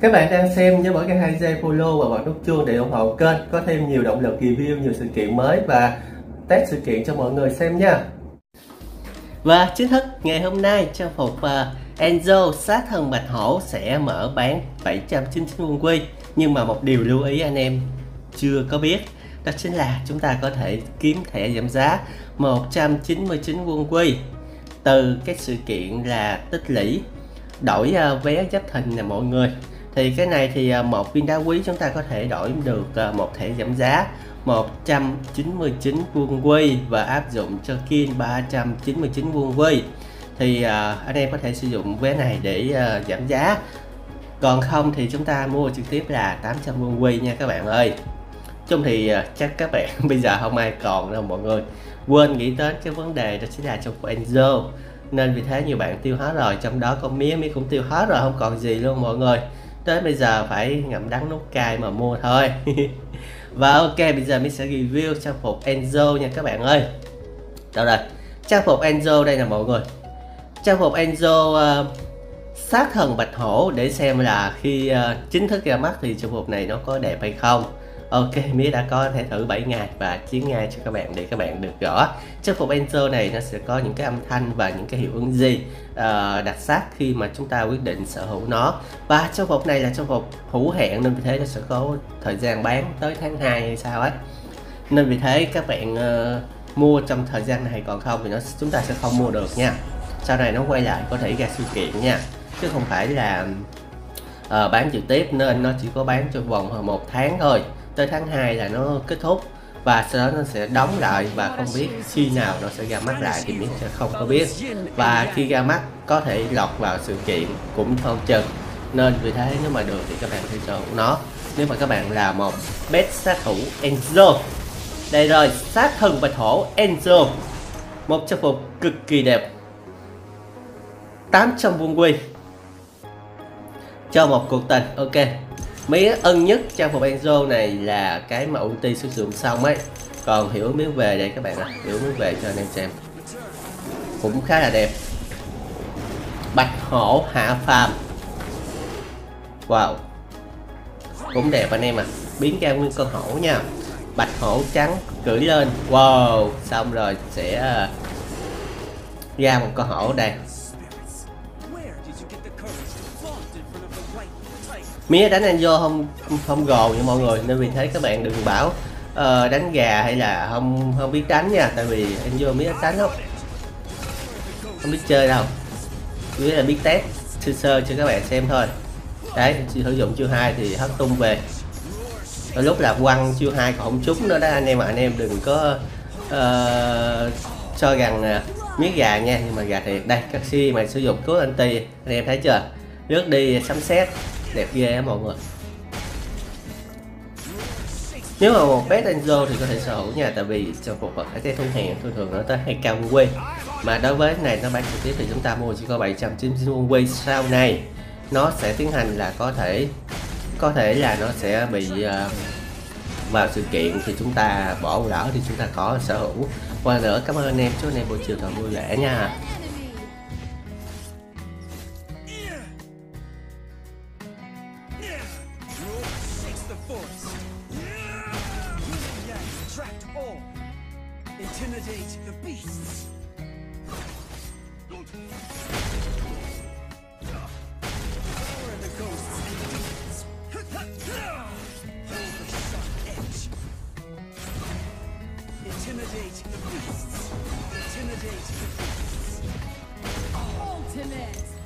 Các bạn đang xem nhớ bỏ cái hai giây follow và bật nút chuông để ủng hộ kênh. Có thêm nhiều động lực review nhiều sự kiện mới và test sự kiện cho mọi người xem nha. Và chính thức ngày hôm nay trang phục uh, Enzo sát thần bạch hổ sẽ mở bán 799 quân quy. Nhưng mà một điều lưu ý anh em chưa có biết đó chính là chúng ta có thể kiếm thẻ giảm giá 199 quân quy từ cái sự kiện là tích lũy đổi uh, vé giáp thình nè mọi người thì cái này thì à, một viên đá quý chúng ta có thể đổi được à, một thẻ giảm giá 199 quân quy và áp dụng cho Kin 399 quân quy thì à, anh em có thể sử dụng vé này để giảm giá. Còn không thì chúng ta mua trực tiếp là 800 quân quy nha các bạn ơi. Chung thì chắc các bạn bây giờ không ai còn đâu mọi người. Quên nghĩ đến cái vấn đề đó chính là trong Enzo. Nên vì thế nhiều bạn tiêu hết rồi, trong đó con mía mía cũng tiêu hết rồi, không còn gì luôn mọi người tới bây giờ phải ngậm đắng nút cay mà mua thôi. Và ok bây giờ mình sẽ review trang phục Enzo nha các bạn ơi. Đâu rồi? Trang phục Enzo đây là mọi người. Trang phục Enzo uh, sát thần bạch hổ để xem là khi uh, chính thức ra mắt thì trang phục này nó có đẹp hay không. Ok, Mía đã có thể thử 7 ngày và 9 ngày cho các bạn để các bạn được rõ Trang phục Enzo này nó sẽ có những cái âm thanh và những cái hiệu ứng gì uh, đặc sắc khi mà chúng ta quyết định sở hữu nó. Và trang phục này là trang phục hữu hẹn nên vì thế nó sẽ có thời gian bán tới tháng 2 hay sao ấy. Nên vì thế các bạn uh, mua trong thời gian này còn không thì nó chúng ta sẽ không mua được nha. Sau này nó quay lại có thể ra sự kiện nha. Chứ không phải là uh, bán trực tiếp nên nó chỉ có bán trong vòng một tháng thôi tới tháng 2 là nó kết thúc và sau đó nó sẽ đóng lại và không biết khi nào nó sẽ ra mắt lại thì mình sẽ không có biết. Và khi ra mắt, có thể lọt vào sự kiện cũng không chừng nên vì thế nếu mà được thì các bạn hãy sở hữu nó. Nếu mà các bạn là một best sát thủ Enzo, đây rồi, sát thần bạch hổ Enzo. Một trang phục cực kỳ đẹp. 800 vuông quy. Cho một cuộc tình, ok mía ân nhất trang phục Enzo này là cái mà ulti sử dụng xong ấy. Còn hiểu miếng về đây các bạn ạ. À. hiểu miếng về cho anh em xem. Cũng khá là đẹp. Bạch hổ hạ phàm. Wow. Cũng đẹp anh em à biến ra nguyên con hổ nha. Bạch hổ trắng cưỡi lên. Wow. Xong rồi sẽ ờ, ra một con hổ đây mía đánh anh vô không không gồ nha mọi người nên vì thế các bạn đừng bảo uh, đánh gà hay là không không biết đánh nha tại vì anh vô mía đánh không không biết chơi đâu. Chỉ là biết test sơ sơ cho các bạn xem thôi. Đấy sử dụng chiêu hai thì hất tung về. Đôi lúc là quăng chiêu hai còn không trúng nữa đó anh em à anh em đừng có uh, cho rằng uh, miếng gà nha nhưng mà gà thiệt. Đây các si mà sử dụng cứu anti anh em thấy chưa? Nước đi sấm sét đẹp ghê á mọi người. Nếu mà một pet Angel thì có thể sở hữu nha tại vì cho phục vật cái thu hàng thường thường nó tới hai cao quê mà đối với này nó bán trực tiếp thì chúng ta mua chỉ có 790 won quê sau này nó sẽ tiến hành là có thể có thể là nó sẽ bị uh, vào sự kiện thì chúng ta bỏ lỡ thì chúng ta có sở hữu qua nữa cảm ơn anh em chúc anh em buổi chiều thật vui vẻ nha Intimidate the beasts! Intimidate the beasts! Intimidate the beasts! Ultimate!